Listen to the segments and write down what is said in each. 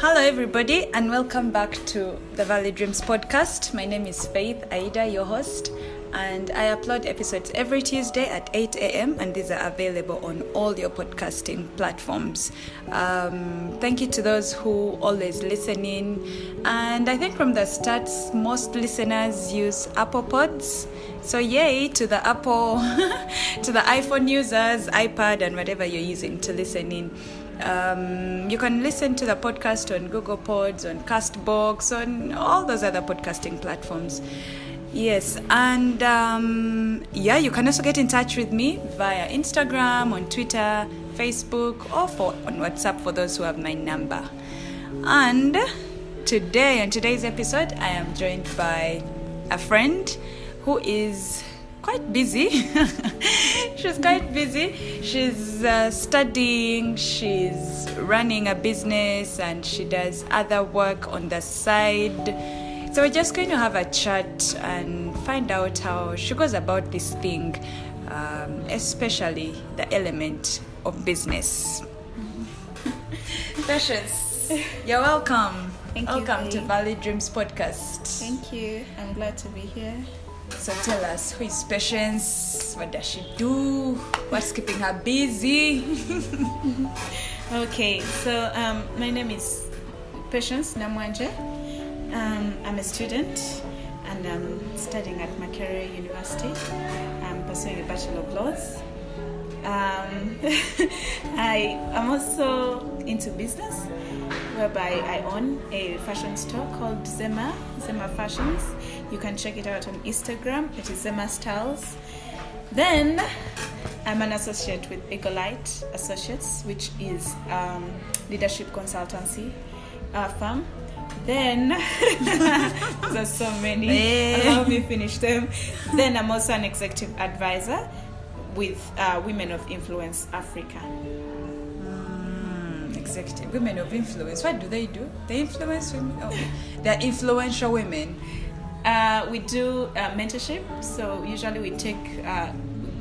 Hello, everybody, and welcome back to the Valley Dreams podcast. My name is Faith Aida, your host, and I upload episodes every Tuesday at 8 a.m., and these are available on all your podcasting platforms. Um, thank you to those who always listen in, and I think from the start, most listeners use Apple Pods. So yay to the Apple, to the iPhone users, iPad, and whatever you're using to listen in. Um, you can listen to the podcast on Google Pods, on Castbox, on all those other podcasting platforms. Yes, and um, yeah, you can also get in touch with me via Instagram, on Twitter, Facebook, or for, on WhatsApp for those who have my number. And today, on today's episode, I am joined by a friend who is quite busy. she's quite busy. She's uh, studying, she's running a business, and she does other work on the side. So we're just going to have a chat and find out how she goes about this thing, um, especially the element of business. Patience, you're welcome. Thank you, welcome to Valley Dreams podcast. Thank you. I'm glad to be here. So tell us, who is Patience? What does she do? What's keeping her busy? Okay, so um, my name is Patience Namwanje. Um, I'm a student and I'm studying at Makerere University. I'm pursuing a Bachelor of Laws. Um, I am also into business, whereby I own a fashion store called Zema, Zema Fashions. You can check it out on Instagram. It is Zema Styles. Then I'm an associate with Eaglelight Associates, which is um, leadership consultancy uh, firm. Then there's so many. Allow me finish them. Then I'm also an executive advisor with uh, Women of Influence Africa. Executive women of influence. What do they do? They influence women. Oh, they're influential women. Uh, we do uh, mentorship, so usually we take uh,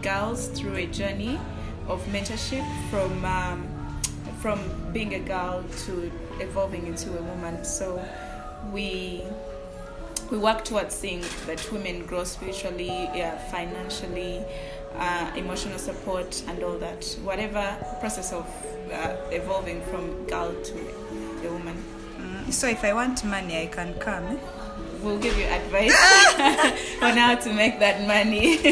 girls through a journey of mentorship from um, from being a girl to evolving into a woman. So we we work towards seeing that women grow spiritually, yeah, financially, uh, emotional support, and all that. Whatever process of uh, evolving from girl to a woman. Mm, so if I want money, I can come. eh? We'll give you advice on how to make that money.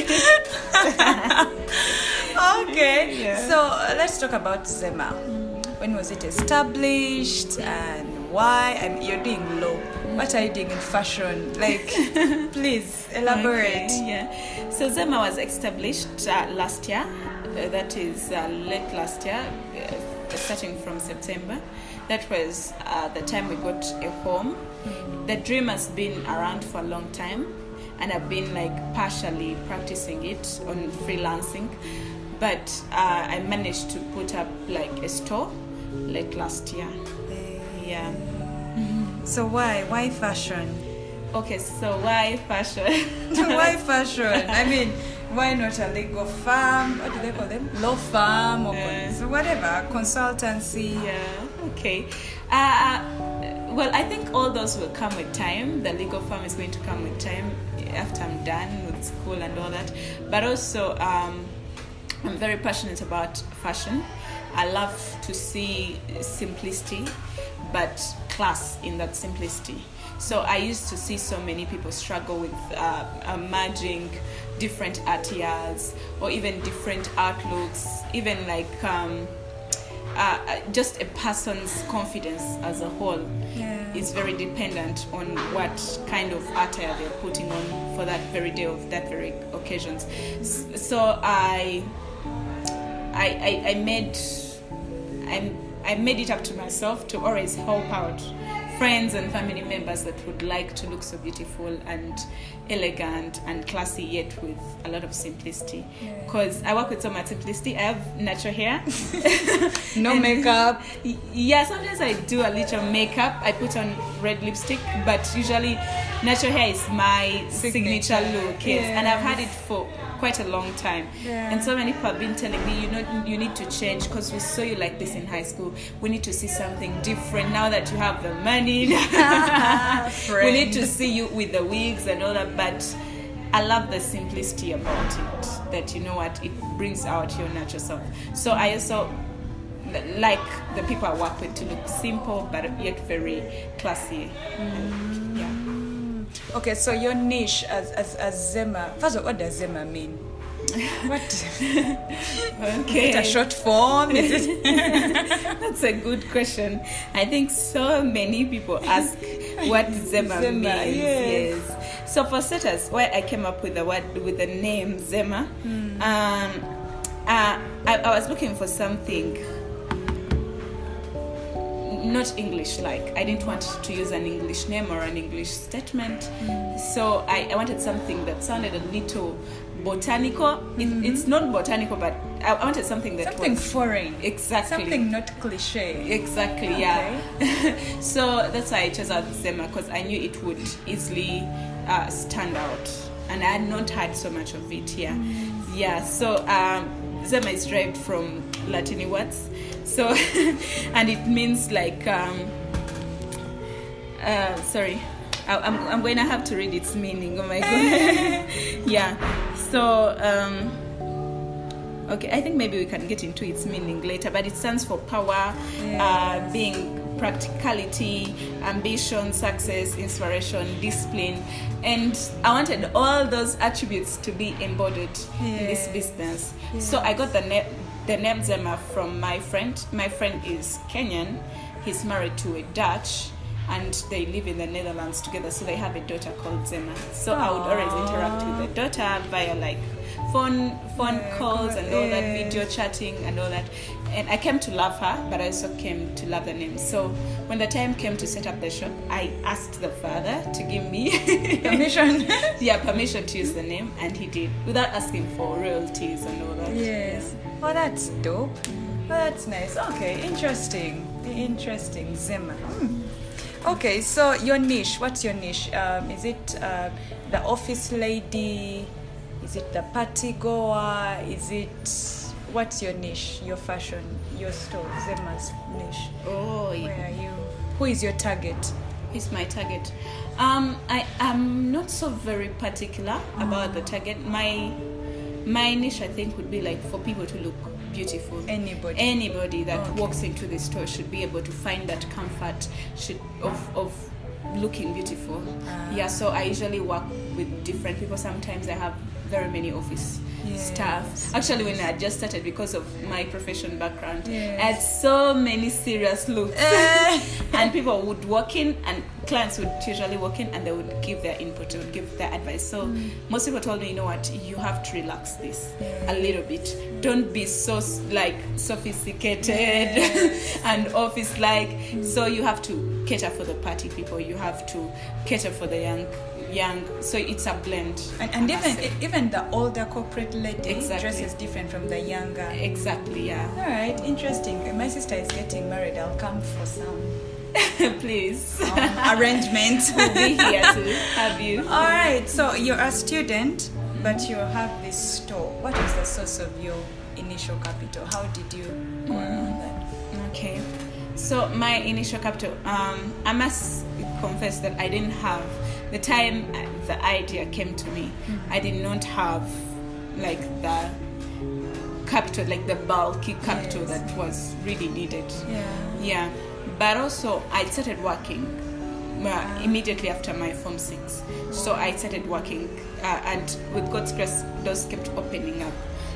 okay. Yeah. So uh, let's talk about Zema. When was it established and why? And you're doing law. What are you doing in fashion? Like, please elaborate. Okay, yeah. So Zema was established uh, last year. Uh, that is uh, late last year, uh, starting from September. That was uh, the time we got a home. The dream has been around for a long time, and I've been like partially practicing it on freelancing. But uh, I managed to put up like a store late last year. Yeah. So why? Why fashion? Okay, so why fashion? why fashion? I mean, why not a legal firm? What do they call them? Law firm or so whatever consultancy. Yeah. Okay. Uh, well, I think all those will come with time. The legal firm is going to come with time after I'm done with school and all that. But also, um, I'm very passionate about fashion. I love to see simplicity, but class in that simplicity. So I used to see so many people struggle with uh, merging different attires or even different outlooks, even like um, uh, uh, just a person's confidence as a whole Yeah. is very dependent on what kind of attire they're putting on for that very day of that very occasions. So I, I, I, I made, I, I made it up to myself to always help out friends and family members that would like to look so beautiful and elegant and classy yet with a lot of simplicity. Because i work with so much simplicity. I have natural hair. No And- makeup. Yeah sometimes i do a little makeup. I put on red lipstick but usually natural hair is my signature, Signature, look yes. and i've had it for quite a long time. Yeah. And so many people have been telling me, you know, you need to change because we saw you like this in high school. We need to see something different now that you have the money. we need to see you with the wigs and all that. But I love the simplicity about it. That you know what, it brings out your natural self. So I also like the people I work with to look simple but yet very classy. And, yeah. Okay, so your niche as, as, as Zema, first of all, what does Zema mean? What? Okay. Is it a short form? Is it? That's a good question. I think so many people ask what Zema, Zema, means. yes. Yes. So for starters, why I came up with the word with the name Zema, Hmm. um, uh, I, I was looking for something not English like. I didn't want to use an English name or an English statement. So I, I wanted something that sounded a little botanical. It, It's not botanical, but I, I wanted something that. Something was foreign. exactly Something not cliche. Exactly, yeah. so that's why I chose out Zema because I knew it would easily uh, stand out, and I had not had so much of it here. Yeah, so um, Zema is derived from Latin words, so and it means like um, uh, sorry. I, I'm, I'm going to have to read its meaning. Oh my god. yeah. So, um, Okay, I think maybe we can get into its meaning later, but it stands for power, uh, being practicality, ambition, success, inspiration, discipline, and I wanted all those attributes to be embodied in this Yes. business. So I got the name the name Zema from my friend. My friend is Kenyan. He's married to a Dutch. And they live in the Netherlands together, so they have a daughter called Zema. So I would always interact with the daughter via like phone phone Yeah, calls and all that video chatting and all that and i came to love her but i also came to love the name so when the time came to set up the shop i asked the father to give me Permission. yeah permission to use the name and he did without asking for royalties and all that Yes. Oh, that's dope. Oh, that's nice. Okay, interesting. Interesting. Zema. Hmm. Okay, so your niche. What's your niche? Um, is it uh, the office lady? Is it the party goer? Is it what's your niche? Your fashion, your store, Zema's niche. oh yeah. Where are you? Who is your target? He's my target. Um, I am not so very particular about the target. My my niche, I think, would be like for people to look beautiful. Anybody. Anybody that Okay. walks into the store should be able to find that comfort should of of looking beautiful. Ah. Yeah. So I usually work with different people. Sometimes I have very many office Yes. staff. Actually, when I just started because of my profession background, Yes. I had so many serious looks Eh. and people would walk in and clients would usually walk in and they would give their input they would give their advice so Mm. most people told me you know what you have to relax this a little bit don't be so like sophisticated and office like so you have to cater for the party people you have to cater for the young young so it's a blend And, and even even the older corporate lady Exactly. dresses different from the younger. exactly yeah All right, interesting. My sister is getting married. I'll come for some please um, arrangement. we'll be here to have you All right, so you're a student, but you have this store. What is the source of your initial capital? How did you go around that? Okay. So my initial capital, um, I must confess that I didn't have the time the idea came to me. I did not have like the capital, like the bulky capital Yes. that was really needed. Yeah. Yeah, but also I started working uh, immediately after my form six. So I started working, uh, and with God's grace, doors kept opening up.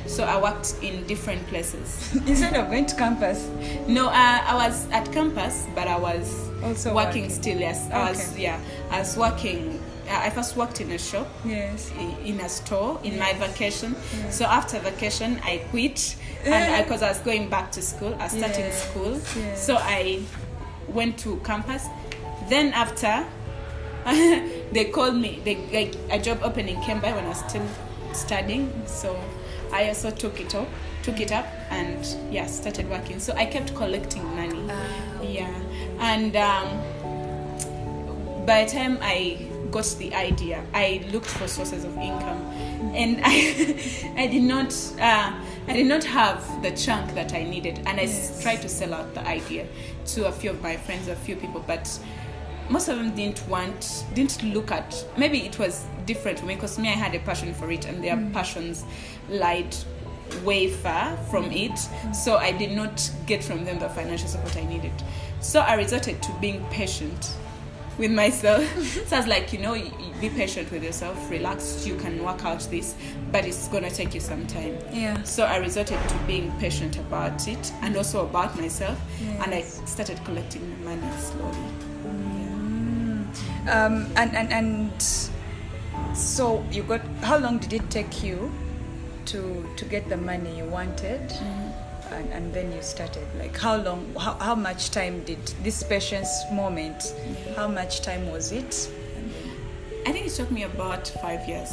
So I worked in different places. Instead of going to campus, No, uh, I was at campus, but I was Also working, working. still. Yes, I was. Yeah, I was working. I first worked in a shop, yes. in a store, in my vacation. So after vacation, I quit, and because I, was going back to school, I was starting Yes, school. yes. So I went to campus. Then after, they called me. They like a job opening came by when I was still studying. So I also took it up, took it up, and yeah, started working. So I kept collecting money. Ah, Yeah, and um, by the time I got the idea, I looked for sources of income, and I, I did not, uh, I did not have the chunk that I needed, and I Yes. tried to sell out the idea to a few of my friends, a few people, but most of them didn't want, didn't look at. Maybe it was different for me because me, I had a passion for it, and their mm. passions lied way far from mm. it. So I did not get from them the financial support I needed. So I resorted to being patient with myself. so I was like, you know, be patient with yourself, relax, you can work out this, but it's gonna take you some time. Yeah. So I resorted to being patient about it and also about myself, and I started collecting the money slowly. Um, and, and and so you got how long did it take you to to get the money you wanted Mm-hmm. and, and then you started like how long how, how much time did this patience moment how much time was it I think it took me about five years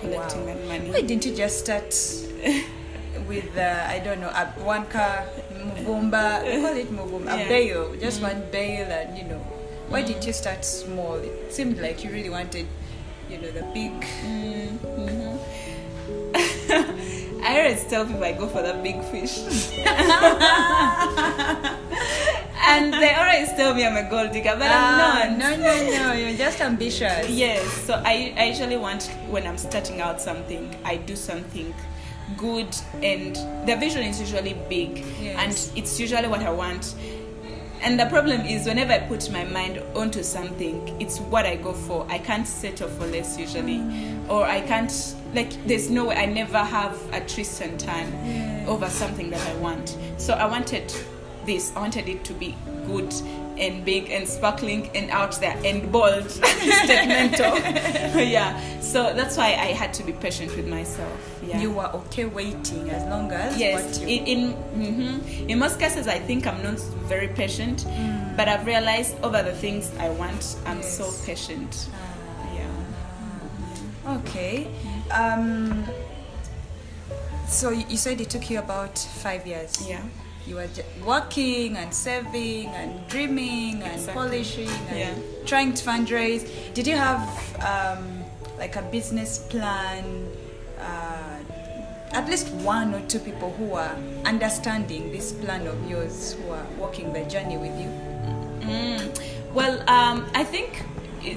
collecting Wow. that money. why didn't you just start with uh, I don't know a one car muvumba they call it muvumba Yeah. a bale, just one bale and you know why didn't you start small it seemed like you really wanted you know the big Mm-hmm. I always tell people I go for the big fish. and they always tell me I'm a gold digger, but Ah, I'm not. No, no, no. You're just ambitious. Yes, so I, I usually want when I'm starting out something, I do something good, and the vision is usually big, Yes. and it's usually what I want. And the problem is, whenever I put my mind onto something, it's what I go for. I can't settle for less usually, mm. or I can't like. There's no way. I never have a twist and turn over something that I want. So I wanted this. I wanted it to be good and big and sparkling and out there and bold, statemental. yeah. So that's why I had to be patient with myself. Yeah. You were okay waiting as long as Yes, what you. in in, mhm. in most cases, I think I'm not very patient, Mm. but I've realized over the things I want, I'm so patient. Ah, Yeah. okay. Um, so you you said it took you about five years. Yeah. You were working and saving and dreaming and Exactly. polishing and Yeah. trying to fundraise. Did you have um, like a business plan? Uh, at least one or two people who are understanding this plan of yours, who are walking the journey with you. Mm. Well, um, I think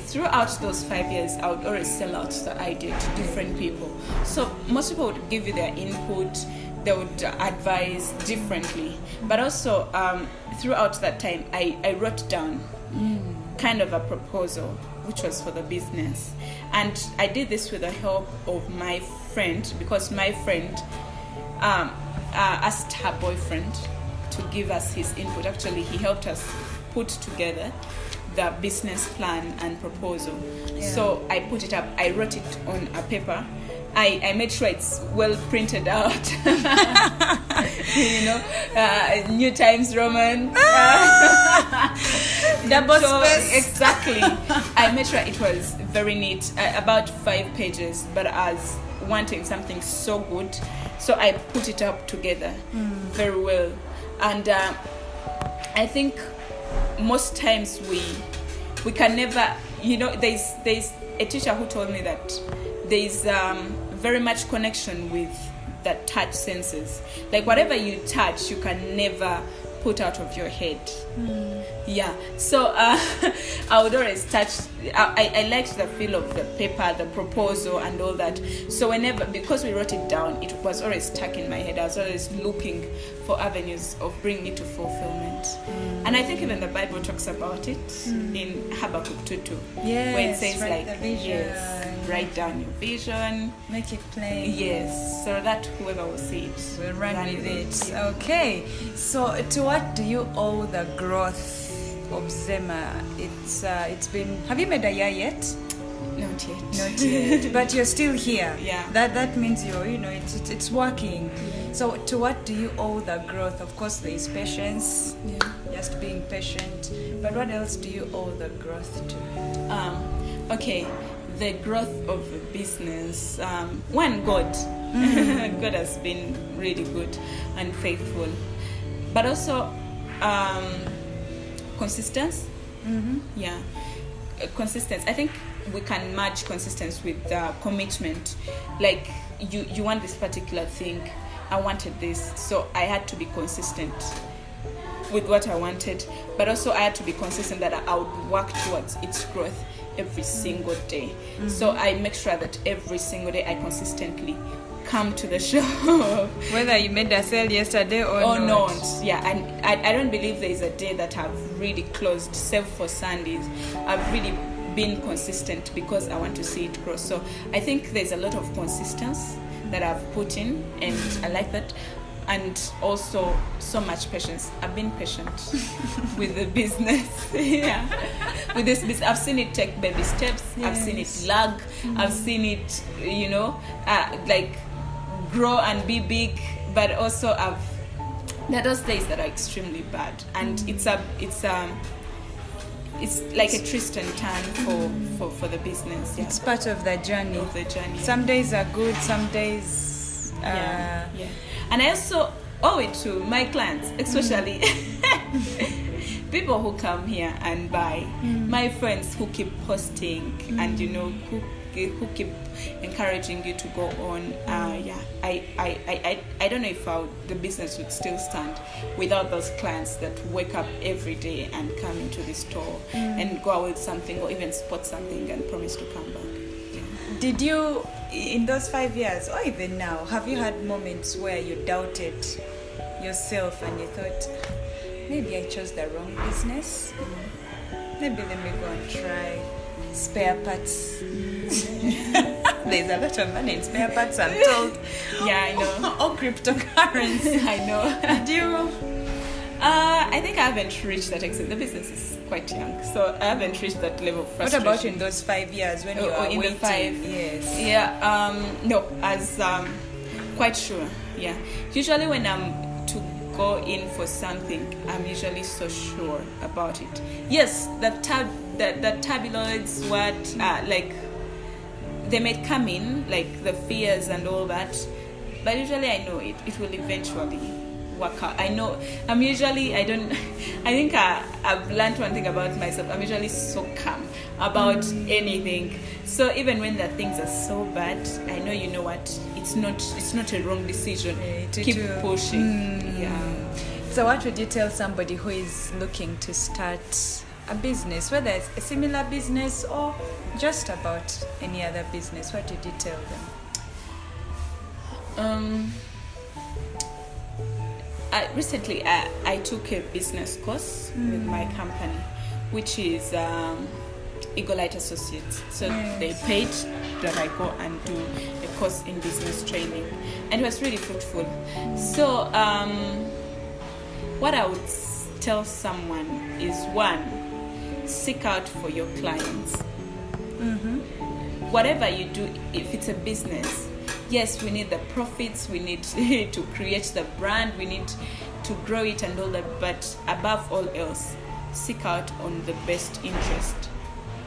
throughout those five years, I would always sell out the idea to different people. So most people would give you their input, they would advise differently. But also, um, throughout that time, I, I wrote down kind of a proposal, which was for the business. And I did this with the help of my friend, because my friend um, uh, asked her boyfriend to give us his input. Actually, he helped us put together the business plan and proposal. Yeah. So I put it up, I wrote it on a paper. I, I made sure it's well printed out. you know, uh, New Times Roman. Double So, space. Exactly. I made sure it was very neat, uh, about five pages, but as wanting something so good, so I put it up together very well. And uh, I think most times we we can never, you know, there's there's a teacher who told me that there's um, very much connection with the touch senses. Like whatever you touch, you can never put out of your head. Hmm. Yeah. So uh, I would always touch. I, I liked the feel of the paper, the proposal, and all that. So whenever, because we wrote it down, it was always stuck in my head. I was always looking for avenues of bringing it to fulfillment. And I think even the Bible talks about it in Habakkuk 2 2. where it says like, yes, write down your vision. Make it plain. Yes, so that whoever will see it We'll run, run with it. Yeah. Okay. So, to what do you owe the growth of Zema? It's uh, it's been. Have you made a year yet? Not yet. Not yet. but you're still here. Yeah. That that means you're you know it's it's, it's working. So, to what do you owe the growth? Of course, there is patience. Yeah. Just being patient. But what else do you owe the growth to? Um, okay, the growth of a business. Um, one, God. God has been really good and faithful. But also, um, consistency. Mm-hmm. Yeah, uh, consistency. I think we can match consistency with uh, commitment. Like you, you want this particular thing. I wanted this, so I had to be consistent with what I wanted, but also I had to be consistent that I would work towards its growth every single day. Mm-hmm. So I make sure that every single day I consistently come to the shop Whether you made a sale yesterday or, or not. not. Yeah, and I, I don't believe there is a day that I've really closed, save for Sundays. I've really been consistent because I want to see it grow. So I think there's a lot of consistency that I've put in, and I like that. And also so much patience. I've been patient with the business. yeah, with this business, I've seen it take baby steps. I've seen it Yes. lag. I've seen it, you know, uh, like grow and be big. But also, I've there are those days that are extremely bad, and it's a it's um it's like a twist and turn for for for the business. Yeah, It's part of the journey. of the journey. Some days are good, some days. Uh, yeah, yeah. And I also owe it to my clients, especially people who come here and buy. Mm. My friends who keep posting mm. and you know who who keep encouraging you to go on. Uh, yeah, I, I, I, I, don't know if I the business would still stand without those clients that wake up every day and come into the store mm. and go out with something or even spot something and promise to come back. Yeah. Did you, in those five years, or even now, have you had moments where you doubted yourself and you thought, maybe I chose the wrong business? Maybe let me go and try spare parts. There's a lot of money in spare parts, I'm told. Yeah, I know. or cryptocurrency. I know. Did you? Uh, I think I haven't reached that extent. The business is quite young, so I haven't reached that level of What about in those five years when you Oh, were oh, in the five. Yes. Yeah, um, no, as um, quite sure. Yeah, usually when I'm go in for something, I'm usually so sure about it. Yes, the tab, the, the tabloids, what uh, like they may come in, like the fears and all that, but usually I know it. It will eventually work out. I know. I'm usually. I don't. I think I, I've learned one thing about myself. I'm usually so calm about anything. So even when the things are so bad, I know. You know what? It's not. It's not a wrong decision. Yeah, to Keep do- pushing. Mm. Yeah. So, what would you tell somebody who is looking to start a business, whether it's a similar business or just about any other business? What would you tell them? Um, I, recently, I, I took a business course with my company, which is um, Eagle Light Associates. So Yes. they paid that I go and do a course in business training, and it was really fruitful. So, um, what I would tell someone is one, seek out for your clients whatever you do, if it's a business, yes, we need the profits, we need to create the brand, we need to grow it and all that, but above all else, seek out on the best interest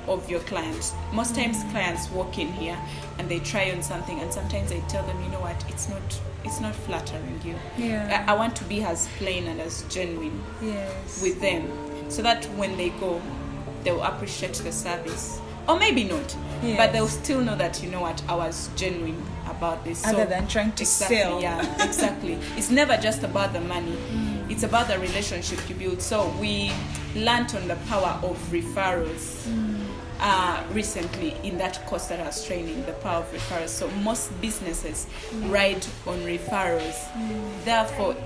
of your clients. Most times clients walk in here and they try on something and sometimes I tell them, you know what, it's not it's not flattering you. Yeah. I, I want to be as plain and as genuine Yes. with them so that when they go they'll appreciate the service or maybe not Yes. but they'll still know that you know what i was genuine about this Other than trying to exactly, sell. yeah exactly it's never just about the money mm. it's about the relationship you build so we learned on the power of referrals mm. Uh, recently in that course that I was training, the power of referrals. So most businesses mm. ride on referrals. Mm. Therefore,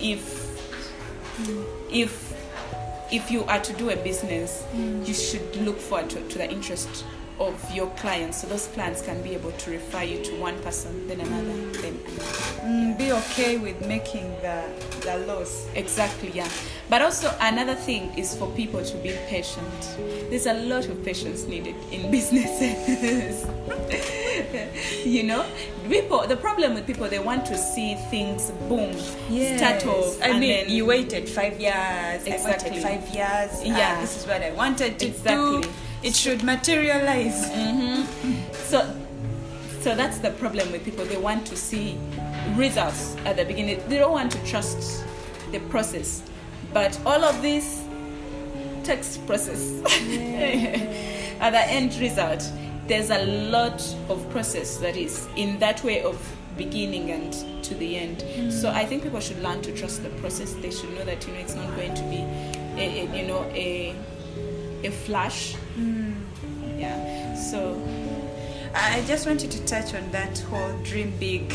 if mm. if if you are to do a business, you should look forward to, to the interest of your clients. So those clients can be able to refer you to one person, then another, then another. Be okay with making the, the loss. Exactly, yeah. But also another thing is for people to be patient. There's a lot of patience needed in businesses. you know, people. The problem with people, they want to see things boom, start off. I mean, you waited five years. Exactly. five years. Ah, Yeah. this is what I wanted to Exactly. do. It should materialize. So, so that's the problem with people. They want to see results at the beginning. They don't want to trust the process. But all of this takes process. at the end result, there's a lot of process that is in that way of beginning and to the end. Mm. So I think people should learn to trust the process. They should know that you know it's not going to be, a, a, you know, a a flash. Mm. Yeah. So I just wanted to touch on that whole dream big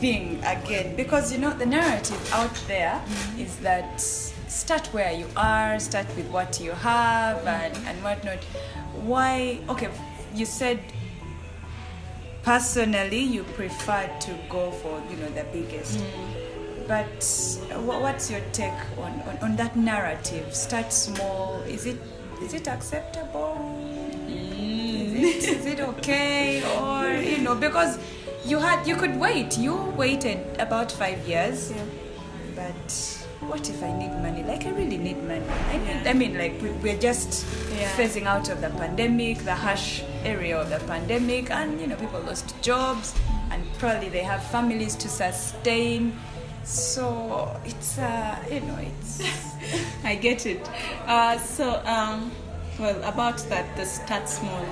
thing again because you know the narrative out there mm-hmm. is that start where you are, start with what you have and, and whatnot. Why? Okay, you said personally you prefer to go for you know the biggest. Mm-hmm. But wha- what's your take on, on, on that narrative? Start small. Is it is it acceptable? Mm. Is it, is it okay or you know because you had you could wait you waited about five years but what if i need money like i really need money i, need, Yeah. I mean like we, we're just Yeah. phasing out of the pandemic the harsh area of the pandemic and you know people lost jobs and probably they have families to sustain so it's uh you know it's I get it. Uh, so, um, well, about that, the start small.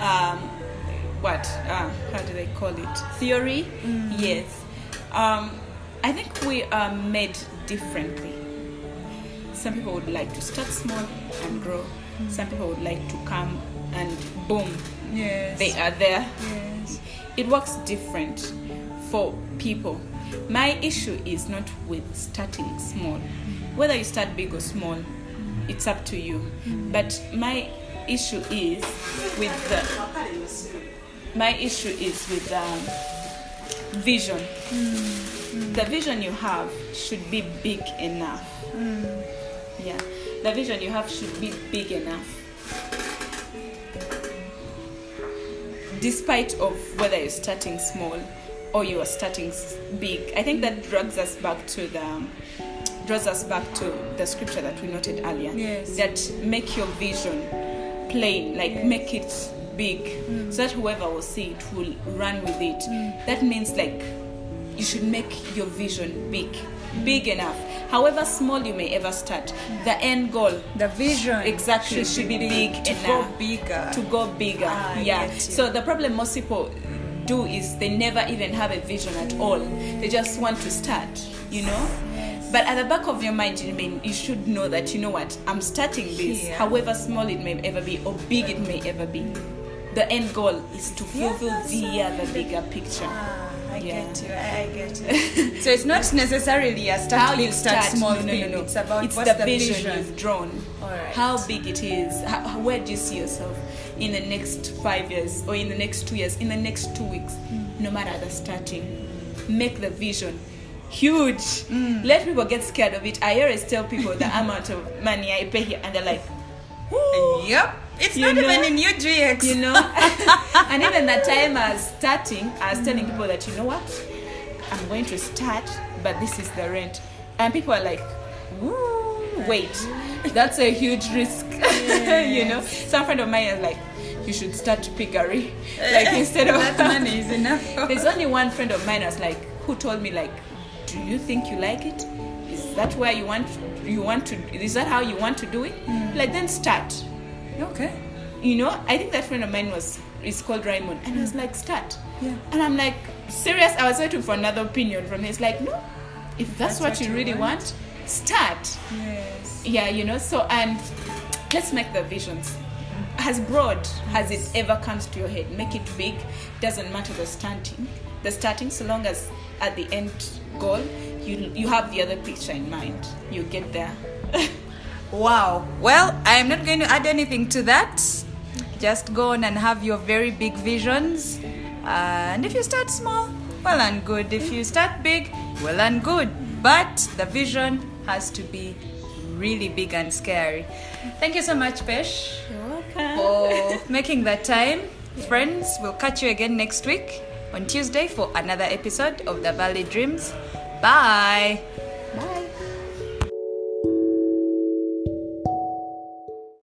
Um, what? Uh, how do they call it? Theory. Mm. Mm. Yes. Um, I think we are made differently. Some people would like to start small and grow. Mm. Some people would like to come and boom, yes they are there. yes It works different for people. My issue is not with starting small. Whether you start big or small, it's up to you. But my issue is with the my issue is with um, vision. Hmm, hmm. The vision you have should be big enough. Hmm. Yeah, the vision you have should be big enough. despite of whether you're starting small or you are starting big i think that drags us back to the um, draws us back to the scripture that we noted earlier Yes. that make your vision plain like make it big so that whoever will see it will run with it that means like you should make your vision big big enough however small you may ever start the end goal the vision Exactly, should be big to enough. go bigger to go bigger. Ah, yeah. So the problem most people do is they never even have a vision at all. They just want to start, you know. But at the back of your mind, you mean you should know that you know what I'm starting this, Here. however small it may ever be or big it may ever be. The end goal is to Yeah, fulfill that's the uh, other bigger picture. Ah, I Yeah. get you. I, I get you. so it's not necessarily a start How you start, start? small no, no, no, no. It's about it's what's the, vision, you've drawn. All right. How big it is. How, how- where do you see yourself in the next five years, or in the next two years, in the next two weeks? Hmm. No matter the starting, make the vision huge. Hmm. Let people get scared of it. I always tell people the amount of money I pay here, and they're like, "Woo." Yep. It's You not know- even in UGX. you know. and even the time I was starting, I was telling people that you know what, I'm going to start, but this is the rent, and people are like, Woo, wait, that's a huge risk, you know. Some friend of mine is like, you should start piggery, like instead of that money is enough. There's only one friend of mine was like, who told me like, do you think you like it? Is that where you want you want to? Is that how you want to do it? Mm. Like then start okay. you know i think that friend of mine was is called raymond and i was mm. like start Yeah. and i'm like serious i was waiting for another opinion from him it's like no if that's, That's what, what you you really want. want. start Yes. yeah you know so and let's make the visions as broad as it ever comes to your head make it big doesn't matter the starting the starting so long as at the end goal you you have the other picture in mind you get there Wow. Well, I'm not going to add anything to that. Just go on and have your very big visions. Uh, and if you start small, well and good. If you start big, well and good. But the vision has to be really big and scary. Thank you so much, Pesh, you're welcome for making that time. Friends, we'll catch you again next week on Tuesday for another episode of The Valley Dreams. Bye.